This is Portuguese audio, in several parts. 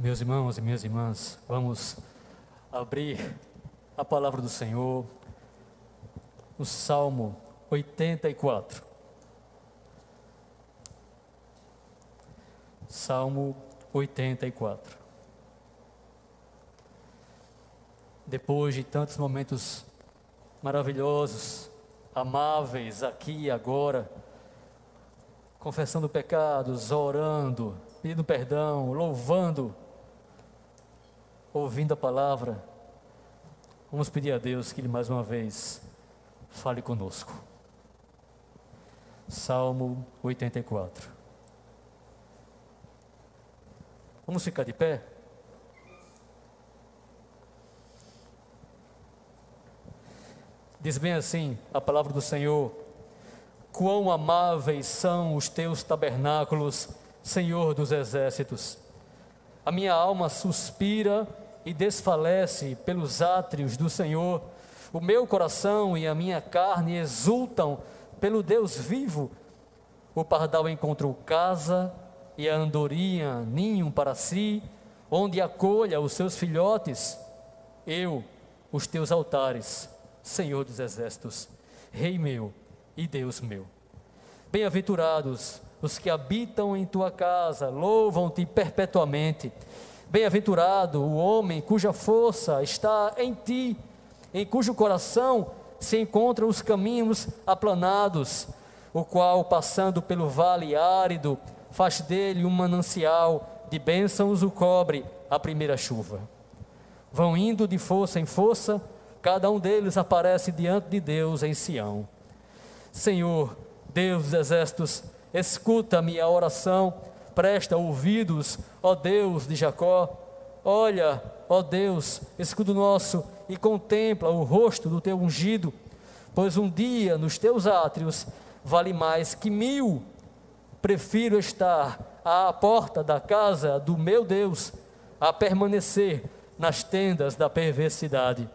Meus irmãos e minhas irmãs, vamos abrir a palavra do Senhor no Salmo 84. Salmo 84. Depois de tantos momentos maravilhosos, amáveis aqui e agora, confessando pecados, orando, pedindo perdão, louvando, ouvindo a palavra, vamos pedir a Deus que Ele mais uma vez fale conosco. Salmo 84. Vamos ficar de pé? Diz bem assim a palavra do Senhor: Quão amáveis são os teus tabernáculos, Senhor dos exércitos. A minha alma suspira e desfalece pelos átrios do Senhor. O meu coração e a minha carne exultam pelo Deus vivo. O pardal encontrou casa e a andorinha ninho para si, onde acolha os seus filhotes. Eu, os teus altares, Senhor dos exércitos, Rei meu e Deus meu. Bem-aventurados os que habitam em tua casa, louvam-te perpetuamente. Bem-aventurado o homem cuja força está em ti, em cujo coração se encontram os caminhos aplanados, o qual, passando pelo vale árido, faz dele um manancial de bênçãos o cobre a primeira chuva. Vão indo de força em força, cada um deles aparece diante de Deus em Sião. Senhor, Deus dos exércitos, escuta minha oração, presta ouvidos, ó Deus de Jacó. Olha, ó Deus, escudo nosso, e contempla o rosto do teu ungido, pois um dia nos teus átrios vale mais que mil. Prefiro estar à porta da casa do meu Deus a permanecer nas tendas da perversidade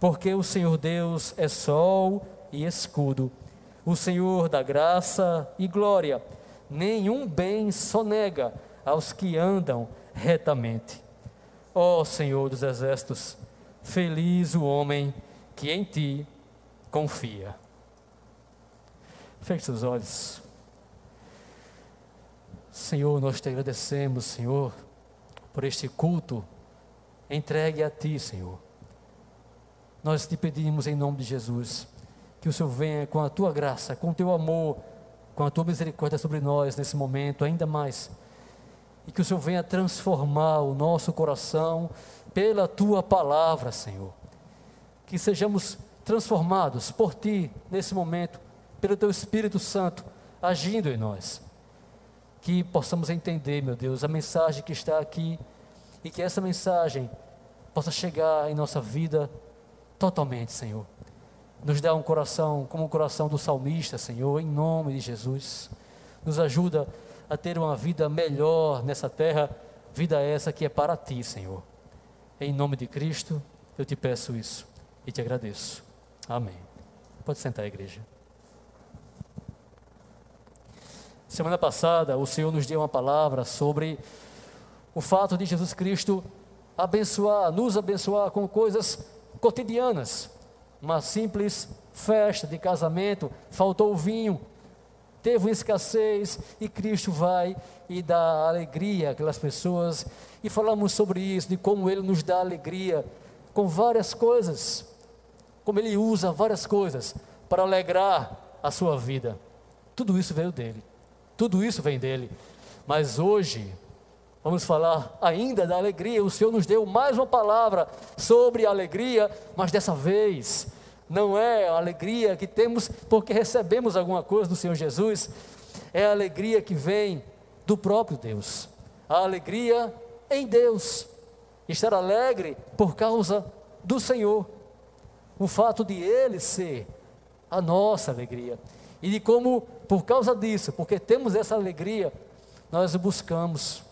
porque o Senhor Deus é sol e escudo, o Senhor da graça e glória, nenhum bem sonega aos que andam retamente. Ó Senhor dos exércitos, feliz o homem que em ti confia. Feche seus olhos. Senhor, nós te agradecemos, Senhor, por este culto entregue a ti, Senhor nós te pedimos em nome de Jesus que o Senhor venha com a tua graça, com o teu amor, com a tua misericórdia sobre nós nesse momento, ainda mais. E que o Senhor venha transformar o nosso coração pela tua palavra, Senhor. Que sejamos transformados por ti nesse momento, pelo teu Espírito Santo agindo em nós. Que possamos entender, meu Deus, a mensagem que está aqui e que essa mensagem possa chegar em nossa vida totalmente, Senhor. Nos dá um coração como o coração do salmista, Senhor, em nome de Jesus. Nos ajuda a ter uma vida melhor nessa terra, vida essa que é para ti, Senhor. Em nome de Cristo, eu te peço isso e te agradeço. Amém. Pode sentar, igreja. Semana passada, o Senhor nos deu uma palavra sobre o fato de Jesus Cristo abençoar, nos abençoar com coisas cotidianas. Uma simples festa de casamento, faltou vinho, teve uma escassez e Cristo vai e dá alegria àquelas pessoas. E falamos sobre isso, de como Ele nos dá alegria com várias coisas, como Ele usa várias coisas para alegrar a sua vida. Tudo isso veio dele, tudo isso vem dele. Mas hoje, Vamos falar ainda da alegria. O Senhor nos deu mais uma palavra sobre alegria, mas dessa vez não é a alegria que temos porque recebemos alguma coisa do Senhor Jesus, é a alegria que vem do próprio Deus. A alegria em Deus. Estar alegre por causa do Senhor. O fato de Ele ser a nossa alegria. E de como, por causa disso, porque temos essa alegria, nós buscamos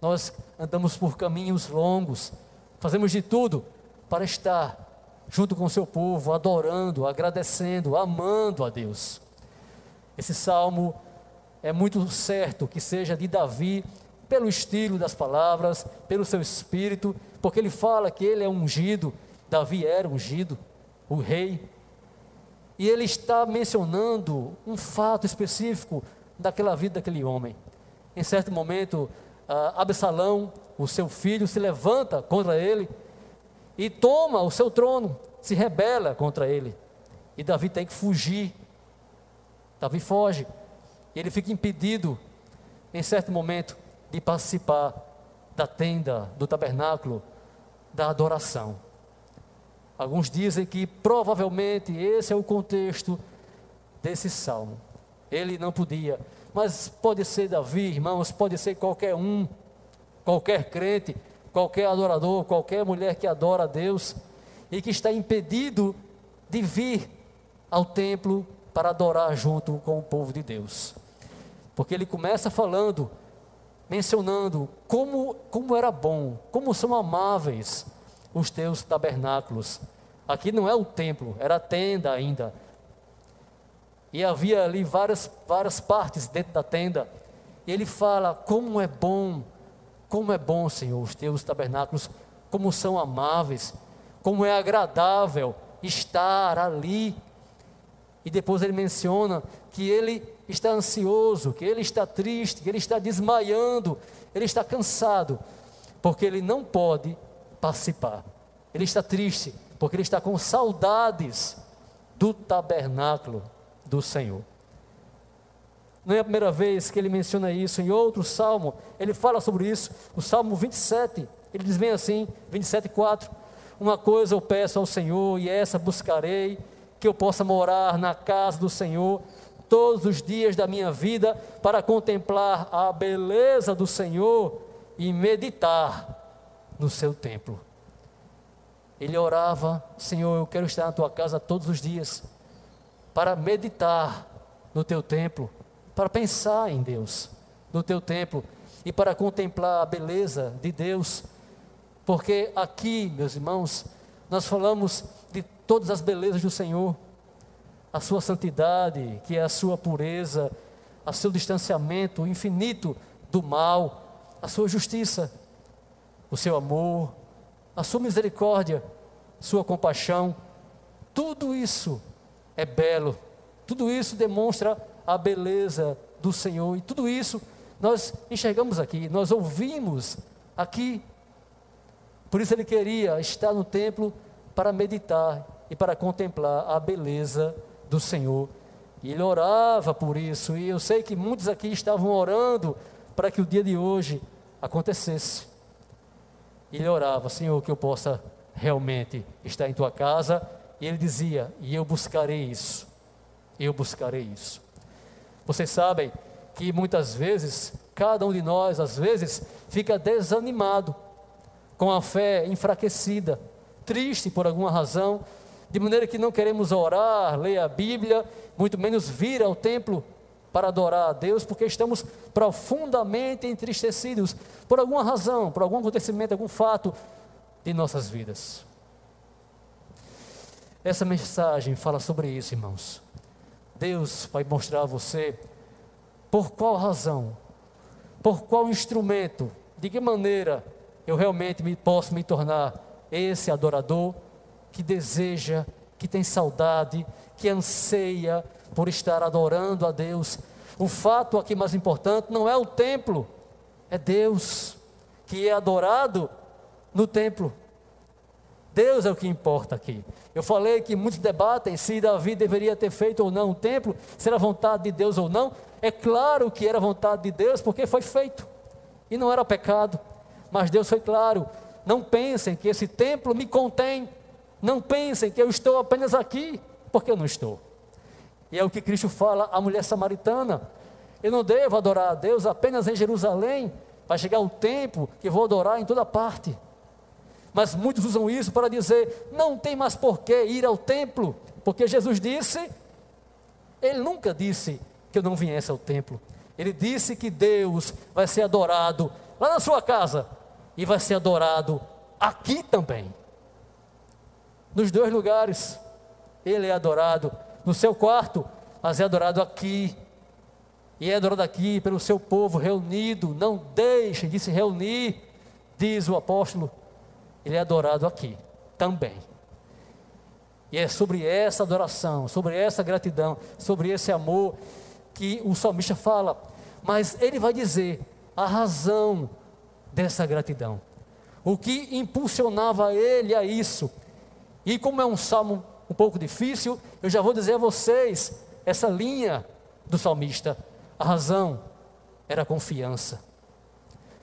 nós andamos por caminhos longos, fazemos de tudo para estar junto com o seu povo, adorando, agradecendo, amando a Deus. Esse salmo é muito certo que seja de Davi pelo estilo das palavras, pelo seu espírito, porque ele fala que ele é ungido, Davi era ungido, o rei. E ele está mencionando um fato específico daquela vida daquele homem. Em certo momento, Absalão, o seu filho, se levanta contra ele e toma o seu trono, se rebela contra ele. E Davi tem que fugir. Davi foge. E ele fica impedido, em certo momento, de participar da tenda, do tabernáculo, da adoração. Alguns dizem que provavelmente esse é o contexto desse salmo. Ele não podia, mas pode ser Davi, irmãos, pode ser qualquer um, qualquer crente, qualquer adorador, qualquer mulher que adora a Deus e que está impedido de vir ao templo para adorar junto com o povo de Deus. Porque ele começa falando mencionando como, como era bom, como são amáveis os teus tabernáculos. Aqui não é o templo, era a tenda ainda. E havia ali várias, várias partes dentro da tenda. E ele fala: Como é bom, como é bom, Senhor, os teus tabernáculos, como são amáveis, como é agradável estar ali. E depois ele menciona que ele está ansioso, que ele está triste, que ele está desmaiando, ele está cansado, porque ele não pode participar. Ele está triste, porque ele está com saudades do tabernáculo do Senhor. Não é a primeira vez que ele menciona isso, em outro salmo, ele fala sobre isso, o salmo 27, ele diz bem assim, 27, 4: Uma coisa eu peço ao Senhor, e essa buscarei, que eu possa morar na casa do Senhor todos os dias da minha vida para contemplar a beleza do Senhor e meditar no seu templo. Ele orava: Senhor, eu quero estar na tua casa todos os dias para meditar no teu templo, para pensar em Deus, no teu templo e para contemplar a beleza de Deus. Porque aqui, meus irmãos, nós falamos de todas as belezas do Senhor a sua santidade, que é a sua pureza, a seu distanciamento infinito do mal, a sua justiça, o seu amor, a sua misericórdia, sua compaixão, tudo isso é belo, tudo isso demonstra a beleza do Senhor e tudo isso nós enxergamos aqui, nós ouvimos aqui. Por isso ele queria estar no templo para meditar e para contemplar a beleza do Senhor. E ele orava por isso, e eu sei que muitos aqui estavam orando para que o dia de hoje acontecesse. Ele orava, Senhor, que eu possa realmente estar em tua casa. E ele dizia: E eu buscarei isso. Eu buscarei isso. Vocês sabem que muitas vezes, cada um de nós, às vezes, fica desanimado, com a fé enfraquecida, triste por alguma razão, de maneira que não queremos orar, ler a Bíblia, muito menos vir ao templo para adorar a Deus, porque estamos profundamente entristecidos por alguma razão, por algum acontecimento, algum fato de nossas vidas. Essa mensagem fala sobre isso, irmãos. Deus vai mostrar a você por qual razão, por qual instrumento, de que maneira eu realmente me, posso me tornar esse adorador que deseja, que tem saudade, que anseia por estar adorando a Deus. O fato aqui mais importante não é o templo, é Deus que é adorado no templo. Deus é o que importa aqui. Eu falei que muitos debatem se Davi deveria ter feito ou não um templo, se era vontade de Deus ou não. É claro que era vontade de Deus, porque foi feito. E não era pecado. Mas Deus foi claro: não pensem que esse templo me contém. Não pensem que eu estou apenas aqui, porque eu não estou. E é o que Cristo fala à mulher samaritana. Eu não devo adorar a Deus apenas em Jerusalém, vai chegar o tempo que vou adorar em toda parte. Mas muitos usam isso para dizer: não tem mais por que ir ao templo, porque Jesus disse, ele nunca disse que eu não viesse ao templo. Ele disse que Deus vai ser adorado lá na sua casa e vai ser adorado aqui também nos dois lugares. Ele é adorado no seu quarto, mas é adorado aqui. e é adorado aqui pelo seu povo reunido. Não deixe de se reunir, diz o apóstolo. Ele é adorado aqui também. E é sobre essa adoração, sobre essa gratidão, sobre esse amor que o salmista fala. Mas ele vai dizer a razão dessa gratidão. O que impulsionava ele a isso. E como é um salmo um pouco difícil, eu já vou dizer a vocês essa linha do salmista. A razão era a confiança.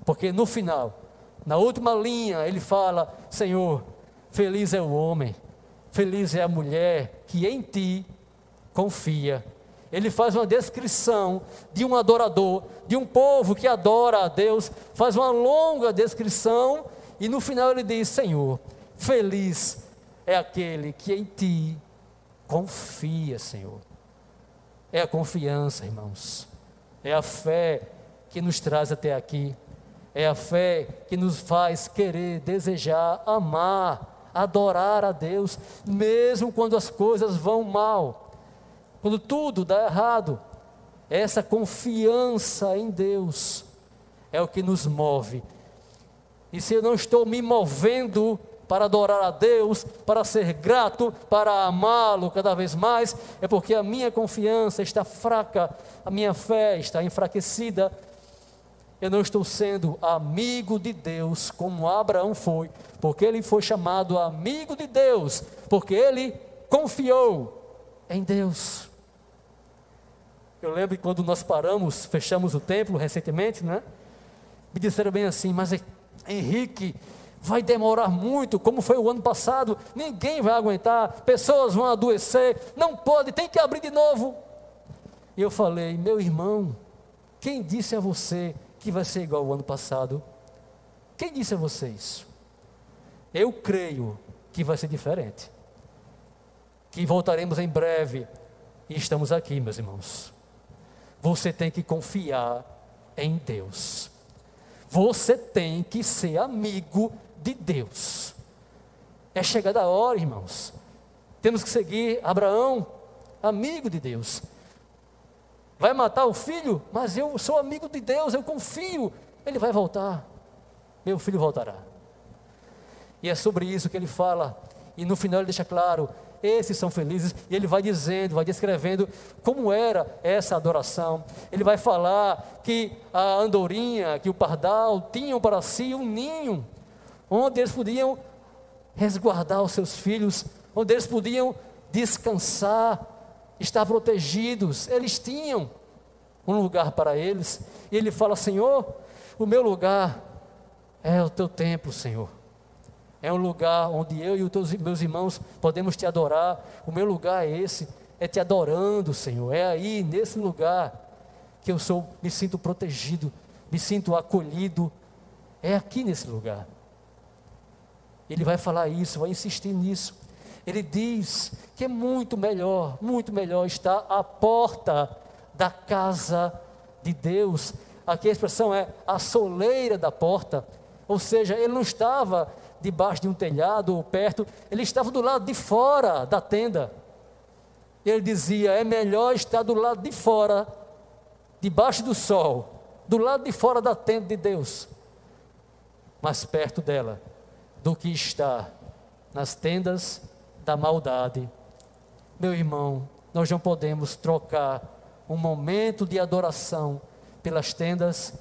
Porque no final, na última linha, ele fala: Senhor, feliz é o homem Feliz é a mulher que em ti confia. Ele faz uma descrição de um adorador, de um povo que adora a Deus, faz uma longa descrição e no final ele diz: Senhor, feliz é aquele que em ti confia, Senhor. É a confiança, irmãos. É a fé que nos traz até aqui. É a fé que nos faz querer, desejar, amar adorar a Deus, mesmo quando as coisas vão mal, quando tudo dá errado. Essa confiança em Deus é o que nos move. E se eu não estou me movendo para adorar a Deus, para ser grato, para amá-lo cada vez mais, é porque a minha confiança está fraca, a minha fé está enfraquecida, eu não estou sendo amigo de Deus como Abraão foi, porque ele foi chamado amigo de Deus, porque ele confiou em Deus. Eu lembro quando nós paramos, fechamos o templo recentemente, né? Me disseram bem assim, mas Henrique, vai demorar muito, como foi o ano passado, ninguém vai aguentar, pessoas vão adoecer, não pode, tem que abrir de novo. E eu falei, meu irmão, quem disse a você que vai ser igual ao ano passado. Quem disse a vocês? Eu creio que vai ser diferente. Que voltaremos em breve e estamos aqui, meus irmãos. Você tem que confiar em Deus. Você tem que ser amigo de Deus. É chegada a hora, irmãos. Temos que seguir Abraão, amigo de Deus. Vai matar o filho? Mas eu sou amigo de Deus, eu confio. Ele vai voltar. Meu filho voltará. E é sobre isso que ele fala. E no final ele deixa claro: esses são felizes. E ele vai dizendo, vai descrevendo como era essa adoração. Ele vai falar que a andorinha, que o pardal tinham para si um ninho, onde eles podiam resguardar os seus filhos, onde eles podiam descansar estar protegidos. Eles tinham um lugar para eles. E ele fala: Senhor, o meu lugar é o teu templo, Senhor. É um lugar onde eu e os meus irmãos podemos te adorar. O meu lugar é esse, é te adorando, Senhor. É aí, nesse lugar, que eu sou, me sinto protegido, me sinto acolhido. É aqui nesse lugar. Ele vai falar isso, vai insistir nisso ele diz que é muito melhor, muito melhor estar à porta da casa de Deus. Aqui a expressão é a soleira da porta, ou seja, ele não estava debaixo de um telhado ou perto, ele estava do lado de fora da tenda. Ele dizia: é melhor estar do lado de fora, debaixo do sol, do lado de fora da tenda de Deus, mais perto dela, do que estar nas tendas da maldade. Meu irmão, nós não podemos trocar um momento de adoração pelas tendas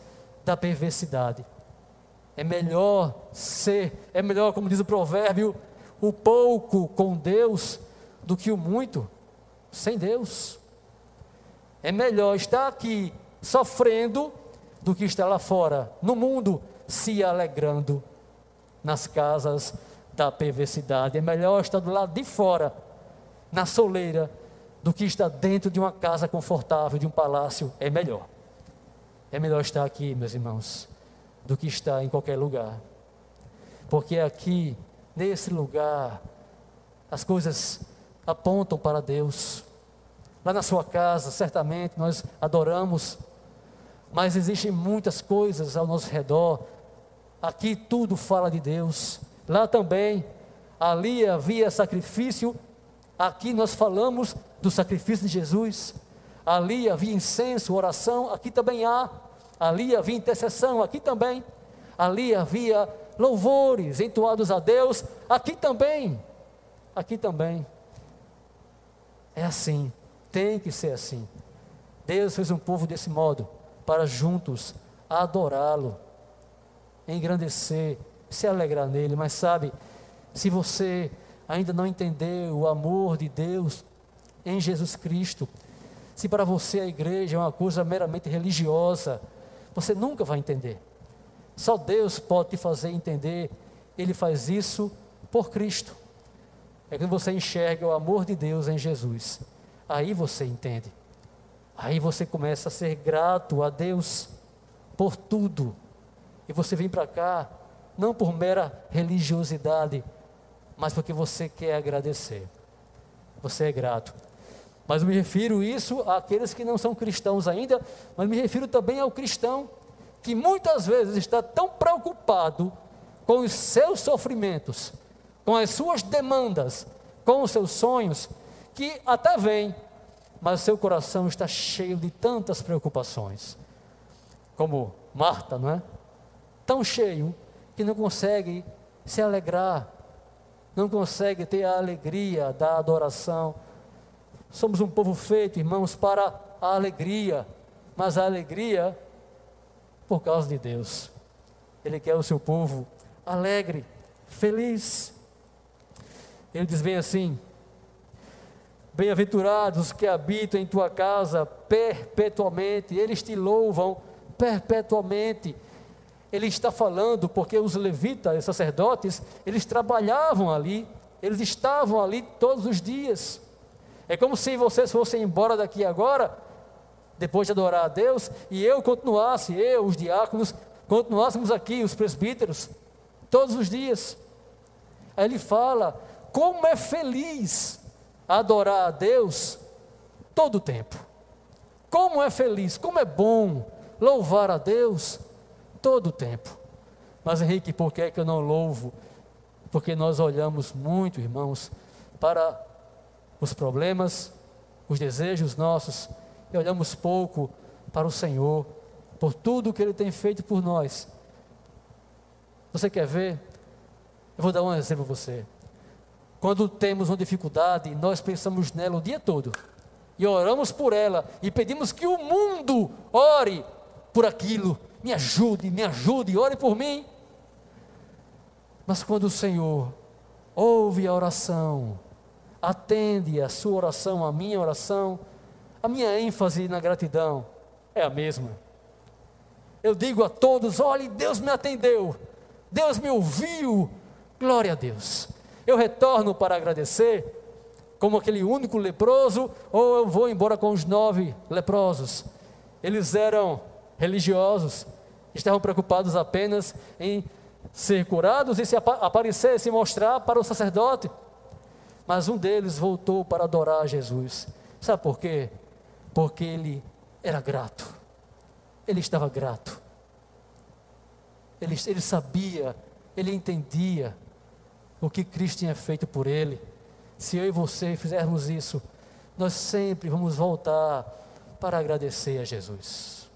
da perversidade. É melhor ser, é melhor, como diz o provérbio, o pouco com Deus do que o muito sem Deus. É melhor estar aqui sofrendo do que estar lá fora, no mundo, se alegrando nas casas da perversidade. É melhor estar do lado de fora, na soleira, do que estar dentro de uma casa confortável, de um palácio. É melhor. É melhor estar aqui, meus irmãos, do que estar em qualquer lugar. Porque aqui, nesse lugar, as coisas apontam para Deus. Lá na sua casa, certamente nós adoramos, mas existem muitas coisas ao nosso redor. Aqui tudo fala de Deus. Lá também, ali havia sacrifício, aqui nós falamos do sacrifício de Jesus. Ali havia incenso, oração, aqui também há. Ali havia intercessão, aqui também. Ali havia louvores entoados a Deus, aqui também. Aqui também. É assim, tem que ser assim. Deus fez um povo desse modo, para juntos adorá-lo, engrandecer, se alegrar nele. Mas sabe, se você ainda não entendeu o amor de Deus em Jesus Cristo, se para você a igreja é uma coisa meramente religiosa, você nunca vai entender. Só Deus pode te fazer entender. Ele faz isso por Cristo. É quando você enxerga o amor de Deus em Jesus. Aí você entende. Aí você começa a ser grato a Deus por tudo. E você vem para cá, não por mera religiosidade, mas porque você quer agradecer. Você é grato. Mas eu me refiro isso àqueles que não são cristãos ainda, mas me refiro também ao cristão que muitas vezes está tão preocupado com os seus sofrimentos, com as suas demandas, com os seus sonhos, que até vem, mas seu coração está cheio de tantas preocupações. Como Marta, não é? Tão cheio que não consegue se alegrar, não consegue ter a alegria da adoração Somos um povo feito, irmãos, para a alegria, mas a alegria por causa de Deus. Ele quer o seu povo alegre, feliz. Ele diz bem assim: Bem-aventurados que habitam em tua casa perpetuamente, eles te louvam perpetuamente. Ele está falando porque os levitas, os sacerdotes, eles trabalhavam ali, eles estavam ali todos os dias. É como se vocês fossem embora daqui agora, depois de adorar a Deus, e eu continuasse, eu, os diáconos, continuássemos aqui, os presbíteros, todos os dias. Aí ele fala: como é feliz adorar a Deus todo o tempo. Como é feliz, como é bom louvar a Deus todo o tempo. Mas Henrique, por que é que eu não louvo? Porque nós olhamos muito, irmãos, para os problemas, os desejos nossos e olhamos pouco para o Senhor, por tudo que Ele tem feito por nós. Você quer ver? Eu vou dar um exemplo a você. Quando temos uma dificuldade, nós pensamos nela o dia todo e oramos por ela e pedimos que o mundo ore por aquilo. Me ajude, me ajude, ore por mim. Mas quando o Senhor ouve a oração, atende a sua oração, a minha oração, a minha ênfase na gratidão é a mesma. Eu digo a todos: olhe, Deus me atendeu, Deus me ouviu, glória a Deus. Eu retorno para agradecer, como aquele único leproso, ou eu vou embora com os nove leprosos. Eles eram religiosos, estavam preocupados apenas em ser curados e se aparecer, se mostrar para o sacerdote. Mas um deles voltou para adorar Jesus. Sabe por quê? Porque ele era grato. Ele estava grato. Ele, ele sabia, ele entendia o que Cristo tinha feito por ele. Se eu e você fizermos isso, nós sempre vamos voltar para agradecer a Jesus.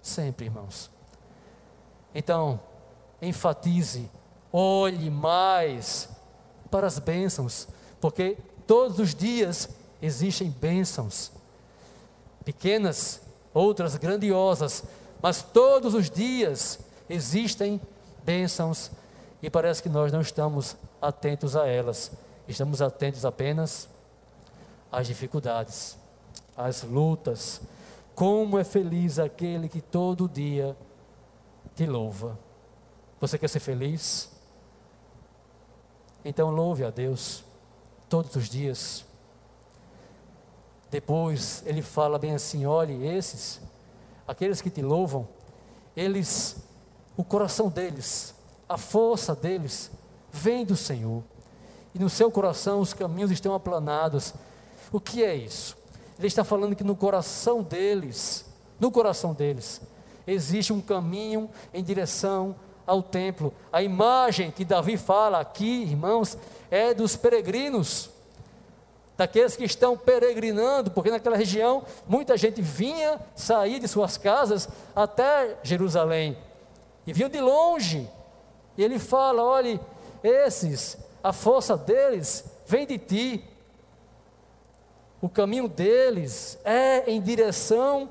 Sempre, irmãos. Então, enfatize, olhe mais para as bênçãos, porque todos os dias existem bênçãos, pequenas, outras grandiosas, mas todos os dias existem bênçãos e parece que nós não estamos atentos a elas, estamos atentos apenas às dificuldades, às lutas. Como é feliz aquele que todo dia te louva. Você quer ser feliz? Então louve a Deus todos os dias. Depois ele fala bem assim: olhe, esses, aqueles que te louvam, eles, o coração deles, a força deles, vem do Senhor. E no seu coração os caminhos estão aplanados. O que é isso? Ele está falando que no coração deles, no coração deles, existe um caminho em direção ao templo. A imagem que Davi fala aqui, irmãos, é dos peregrinos. daqueles que estão peregrinando, porque naquela região muita gente vinha sair de suas casas até Jerusalém e vinham de longe. E ele fala: olhe, esses, a força deles vem de ti. O caminho deles é em direção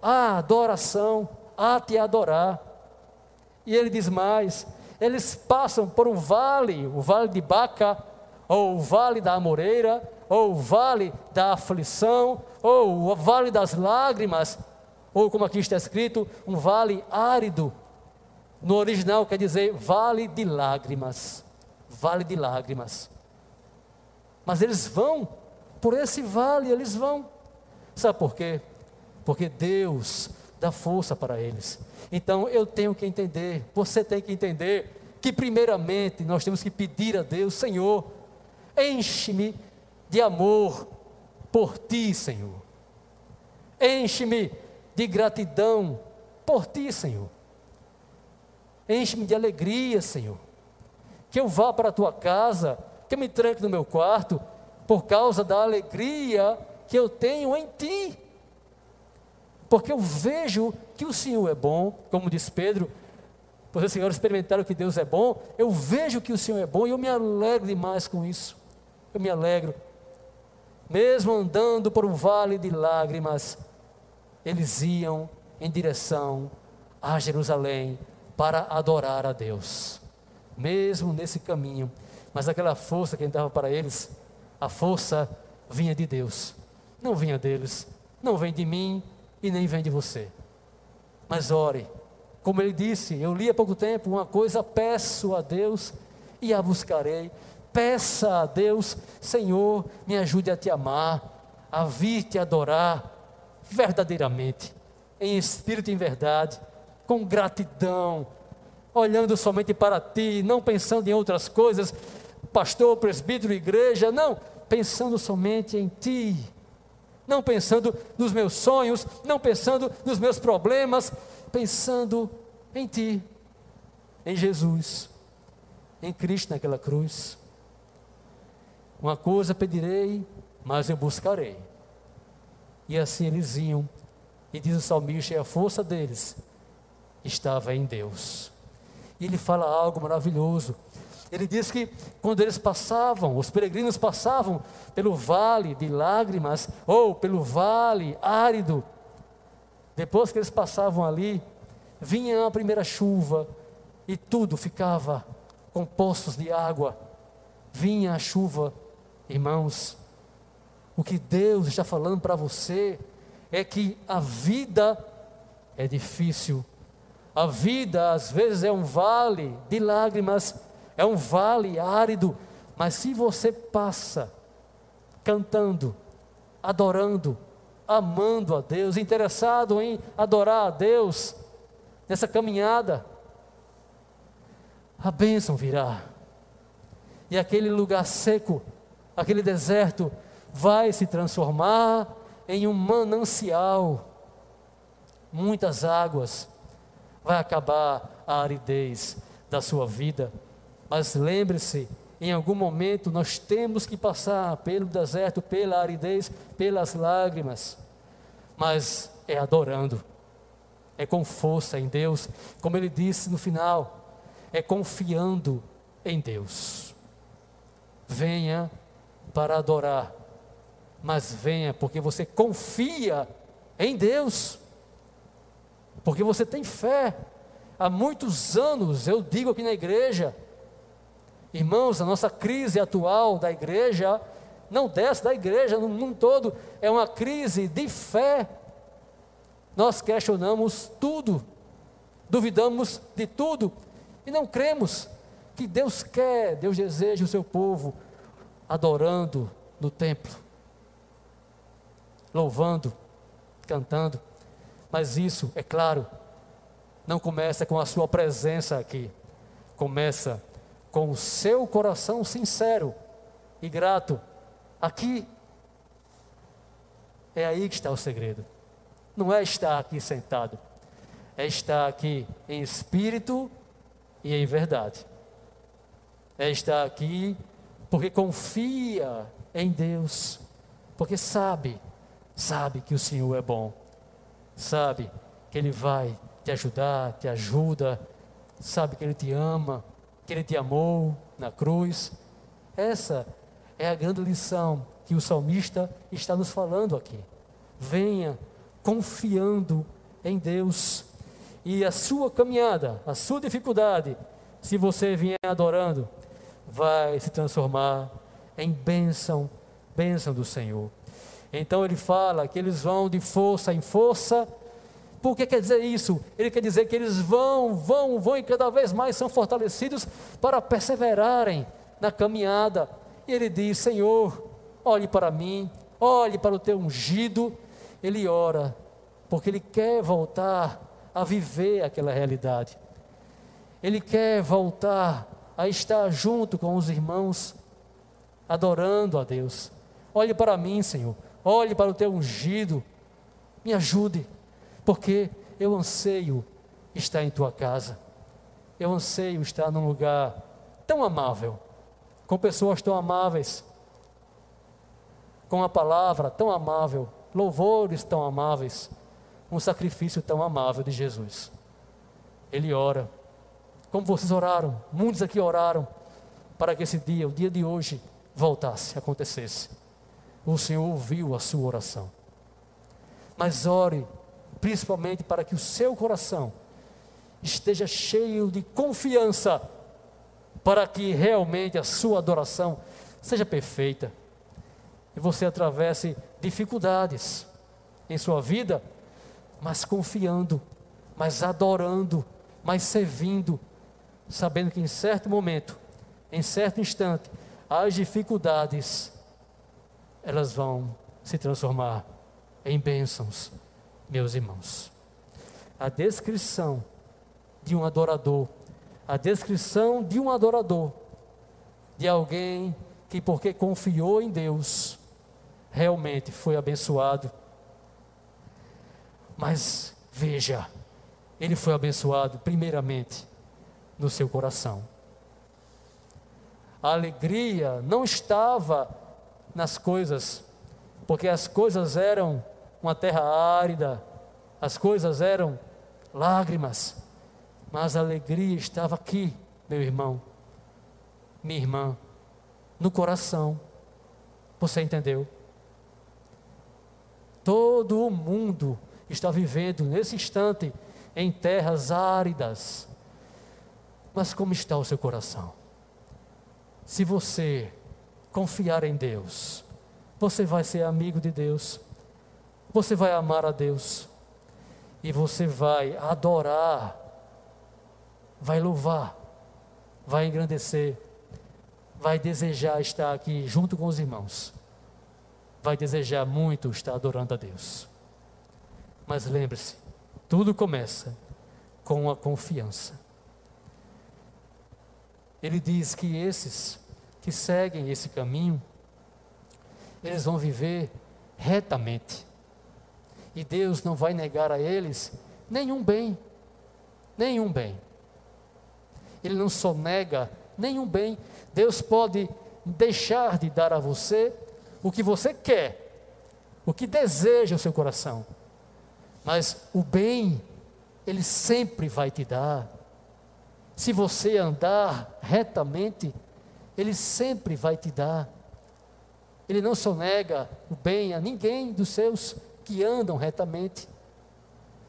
à adoração, a te adorar. E ele diz mais: eles passam por um vale, o vale de Baca, ou o vale da Amoreira, ou o vale da aflição, ou o vale das lágrimas, ou como aqui está escrito, um vale árido. No original quer dizer vale de lágrimas. Vale de lágrimas. Mas eles vão por esse vale, eles vão. Sabe por quê? Porque Deus dá força para eles. Então eu tenho que entender, você tem que entender, que primeiramente nós temos que pedir a Deus, Senhor, enche-me de amor por ti, Senhor. Enche-me de gratidão por ti, Senhor. Enche-me de alegria, Senhor. Que eu vá para a tua casa, que eu me tranque no meu quarto, por causa da alegria que eu tenho em ti. Porque eu vejo que o Senhor é bom, como diz Pedro, pois os senhores experimentaram que Deus é bom, eu vejo que o Senhor é bom e eu me alegro demais com isso. Eu me alegro mesmo andando por um vale de lágrimas, eles iam em direção a Jerusalém para adorar a Deus. Mesmo nesse caminho, mas aquela força que entrava para eles, a força vinha de Deus, não vinha deles, não vem de mim e nem vem de você. Mas ore, como ele disse, eu li há pouco tempo, uma coisa peço a Deus e a buscarei, Peça a Deus, Senhor, me ajude a te amar, a vir te adorar verdadeiramente, em espírito e em verdade, com gratidão, olhando somente para ti, não pensando em outras coisas, pastor, presbítero, igreja, não, pensando somente em ti, não pensando nos meus sonhos, não pensando nos meus problemas, pensando em ti, em Jesus, em Cristo naquela cruz. Uma coisa pedirei, mas eu buscarei. E assim eles iam. E diz o salmista: e a força deles estava em Deus. E ele fala algo maravilhoso. Ele diz que quando eles passavam, os peregrinos passavam pelo vale de lágrimas, ou pelo vale árido, depois que eles passavam ali, vinha a primeira chuva e tudo ficava com poços de água. Vinha a chuva Irmãos, o que Deus está falando para você é que a vida é difícil. A vida às vezes é um vale de lágrimas, é um vale árido, mas se você passa cantando, adorando, amando a Deus, interessado em adorar a Deus nessa caminhada, a bênção virá. E aquele lugar seco aquele deserto vai se transformar em um manancial. Muitas águas, vai acabar a aridez da sua vida. Mas lembre-se, em algum momento nós temos que passar pelo deserto, pela aridez, pelas lágrimas. Mas é adorando, é com força em Deus, como ele disse no final, é confiando em Deus. Venha para adorar, mas venha porque você confia em Deus, porque você tem fé. Há muitos anos eu digo aqui na igreja, irmãos, a nossa crise atual da igreja, não dessa da igreja, no mundo todo, é uma crise de fé. Nós questionamos tudo, duvidamos de tudo e não cremos que Deus quer, Deus deseja o seu povo adorando no templo, louvando, cantando. Mas isso, é claro, não começa com a sua presença aqui, começa com o seu coração sincero e grato aqui. É aí que está o segredo. Não é estar aqui sentado, é estar aqui em espírito e em verdade. É estar aqui porque confia em Deus, porque sabe, sabe que o Senhor é bom, sabe que Ele vai te ajudar, te ajuda, sabe que Ele te ama, que Ele te amou na cruz. Essa é a grande lição que o salmista está nos falando aqui. Venha confiando em Deus. E a sua caminhada, a sua dificuldade, se você vier adorando, vai se transformar em bênção, bênção do Senhor. Então ele fala que eles vão de força em força. Por que quer dizer isso? Ele quer dizer que eles vão, vão, vão e cada vez mais são fortalecidos para perseverarem na caminhada. E ele diz: Senhor, olhe para mim, olhe para o teu ungido. Ele ora, porque ele quer voltar a viver aquela realidade. Ele quer voltar a estar junto com os irmãos, adorando a Deus. Olhe para mim, Senhor, olhe para o teu ungido, me ajude, porque eu anseio estar em tua casa, eu anseio estar num lugar tão amável, com pessoas tão amáveis, com a palavra tão amável, louvores tão amáveis, um sacrifício tão amável de Jesus. Ele ora, como vocês oraram, muitos aqui oraram, para que esse dia, o dia de hoje, voltasse, acontecesse. O Senhor ouviu a sua oração. Mas ore, principalmente para que o seu coração esteja cheio de confiança, para que realmente a sua adoração seja perfeita. E você atravesse dificuldades em sua vida, mas confiando, mas adorando, mas servindo, sabendo que em certo momento, em certo instante, as dificuldades elas vão se transformar em bênçãos, meus irmãos. A descrição de um adorador, a descrição de um adorador, de alguém que, porque confiou em Deus, realmente foi abençoado. Mas veja, ele foi abençoado primeiramente no seu coração. A alegria não estava nas coisas, porque as coisas eram uma terra árida, as coisas eram lágrimas, mas a alegria estava aqui, meu irmão, minha irmã, no coração. Você entendeu? Todo o mundo está vivendo nesse instante em terras áridas. Mas como está o seu coração? Se você confiar em Deus, você vai ser amigo de Deus, você vai amar a Deus, e você vai adorar, vai louvar, vai engrandecer, vai desejar estar aqui junto com os irmãos vai desejar muito estar adorando a Deus. Mas lembre-se, tudo começa com a confiança. Ele diz que esses que seguem esse caminho, eles vão viver retamente. E Deus não vai negar a eles nenhum bem, nenhum bem. Ele não só nega nenhum bem, Deus pode deixar de dar a você o que você quer, o que deseja o seu coração. Mas o bem, Ele sempre vai te dar. Se você andar retamente, Ele sempre vai te dar. Ele não sonega o bem a ninguém dos seus que andam retamente.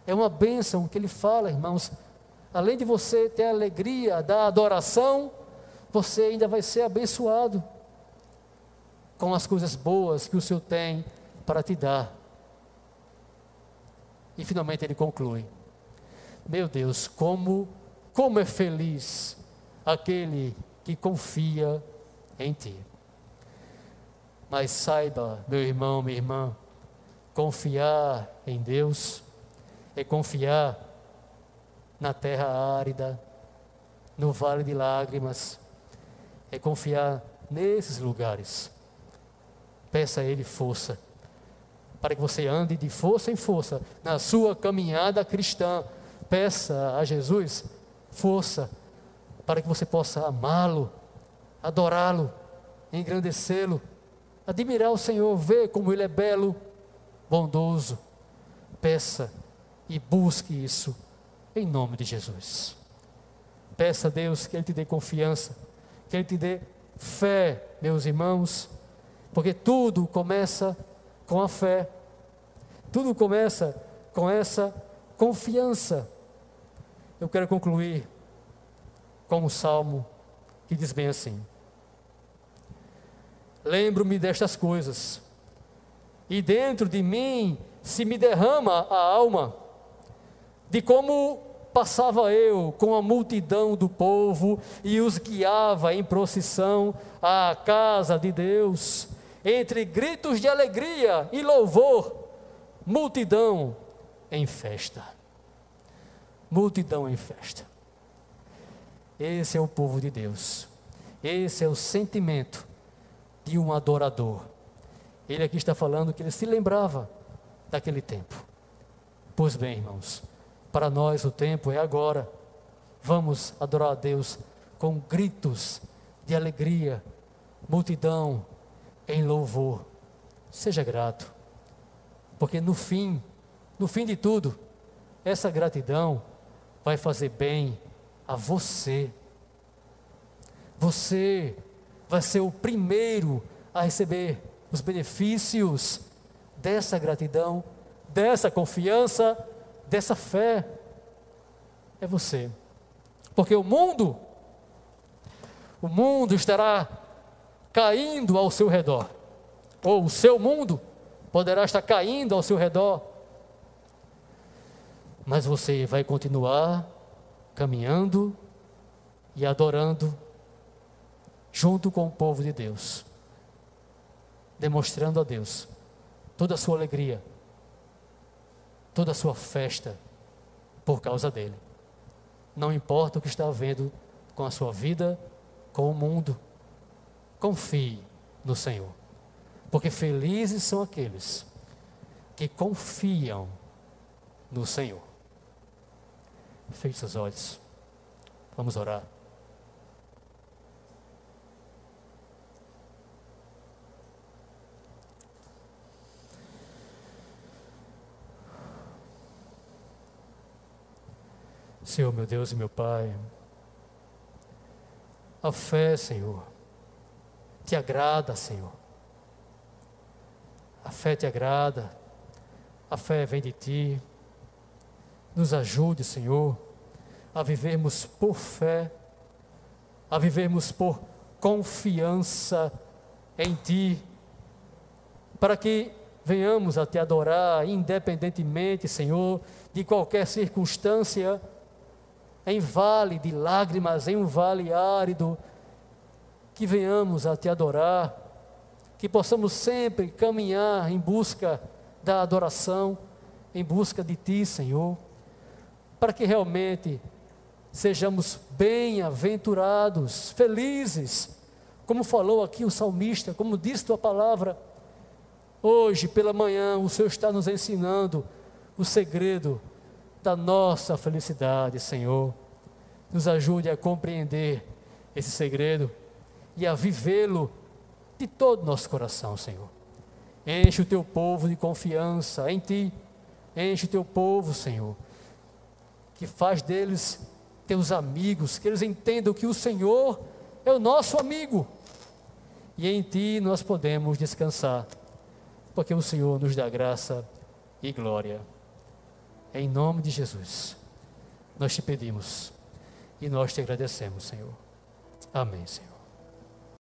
É uma bênção que Ele fala, irmãos. Além de você ter a alegria da adoração, você ainda vai ser abençoado com as coisas boas que o Senhor tem para te dar. E finalmente ele conclui: Meu Deus, como como é feliz aquele que confia em ti. Mas saiba, meu irmão, minha irmã, confiar em Deus é confiar na terra árida, no vale de lágrimas, é confiar nesses lugares Peça a Ele força, para que você ande de força em força na sua caminhada cristã. Peça a Jesus força, para que você possa amá-lo, adorá-lo, engrandecê-lo, admirar o Senhor, ver como Ele é belo, bondoso. Peça e busque isso em nome de Jesus. Peça a Deus que Ele te dê confiança, que Ele te dê fé, meus irmãos, porque tudo começa com a fé, tudo começa com essa confiança. Eu quero concluir com um salmo que diz bem assim: Lembro-me destas coisas, e dentro de mim se me derrama a alma, de como passava eu com a multidão do povo e os guiava em procissão à casa de Deus, entre gritos de alegria e louvor, multidão em festa. Multidão em festa. Esse é o povo de Deus. Esse é o sentimento de um adorador. Ele aqui está falando que ele se lembrava daquele tempo. Pois bem, irmãos, para nós o tempo é agora. Vamos adorar a Deus com gritos de alegria, multidão em louvor. Seja grato, porque no fim, no fim de tudo, essa gratidão vai fazer bem a você. Você vai ser o primeiro a receber os benefícios dessa gratidão, dessa confiança dessa fé é você. Porque o mundo, o mundo estará caindo ao seu redor, ou o seu mundo poderá estar caindo ao seu redor, mas você vai continuar caminhando e adorando junto com o povo de Deus, demonstrando a Deus toda a sua alegria toda a sua festa por causa dele. Não importa o que está havendo com a sua vida, com o mundo, confie no Senhor. Porque felizes são aqueles que confiam no Senhor. Feche seus olhos. Vamos orar. Senhor, meu Deus e meu Pai, a fé, Senhor, te agrada, Senhor. A fé te agrada, a fé vem de ti. Nos ajude, Senhor, a vivermos por fé, a vivermos por confiança em Ti, para que venhamos a Te adorar, independentemente, Senhor, de qualquer circunstância em vale de lágrimas, em um vale árido, que venhamos a te adorar, que possamos sempre caminhar em busca da adoração, em busca de ti, Senhor, para que realmente sejamos bem-aventurados, felizes, como falou aqui o salmista, como diz tua palavra. Hoje, pela manhã, o Senhor está nos ensinando o segredo da nossa felicidade, Senhor. Nos ajude a compreender esse segredo e a vivê-lo de todo o nosso coração, Senhor. Enche o teu povo de confiança em Ti. Enche o teu povo, Senhor, que faz deles teus amigos, que eles entendam que o Senhor é o nosso amigo. E em Ti nós podemos descansar, porque o Senhor nos dá graça e glória. Em nome de Jesus, nós te pedimos e nós te agradecemos, Senhor. Amém, Senhor.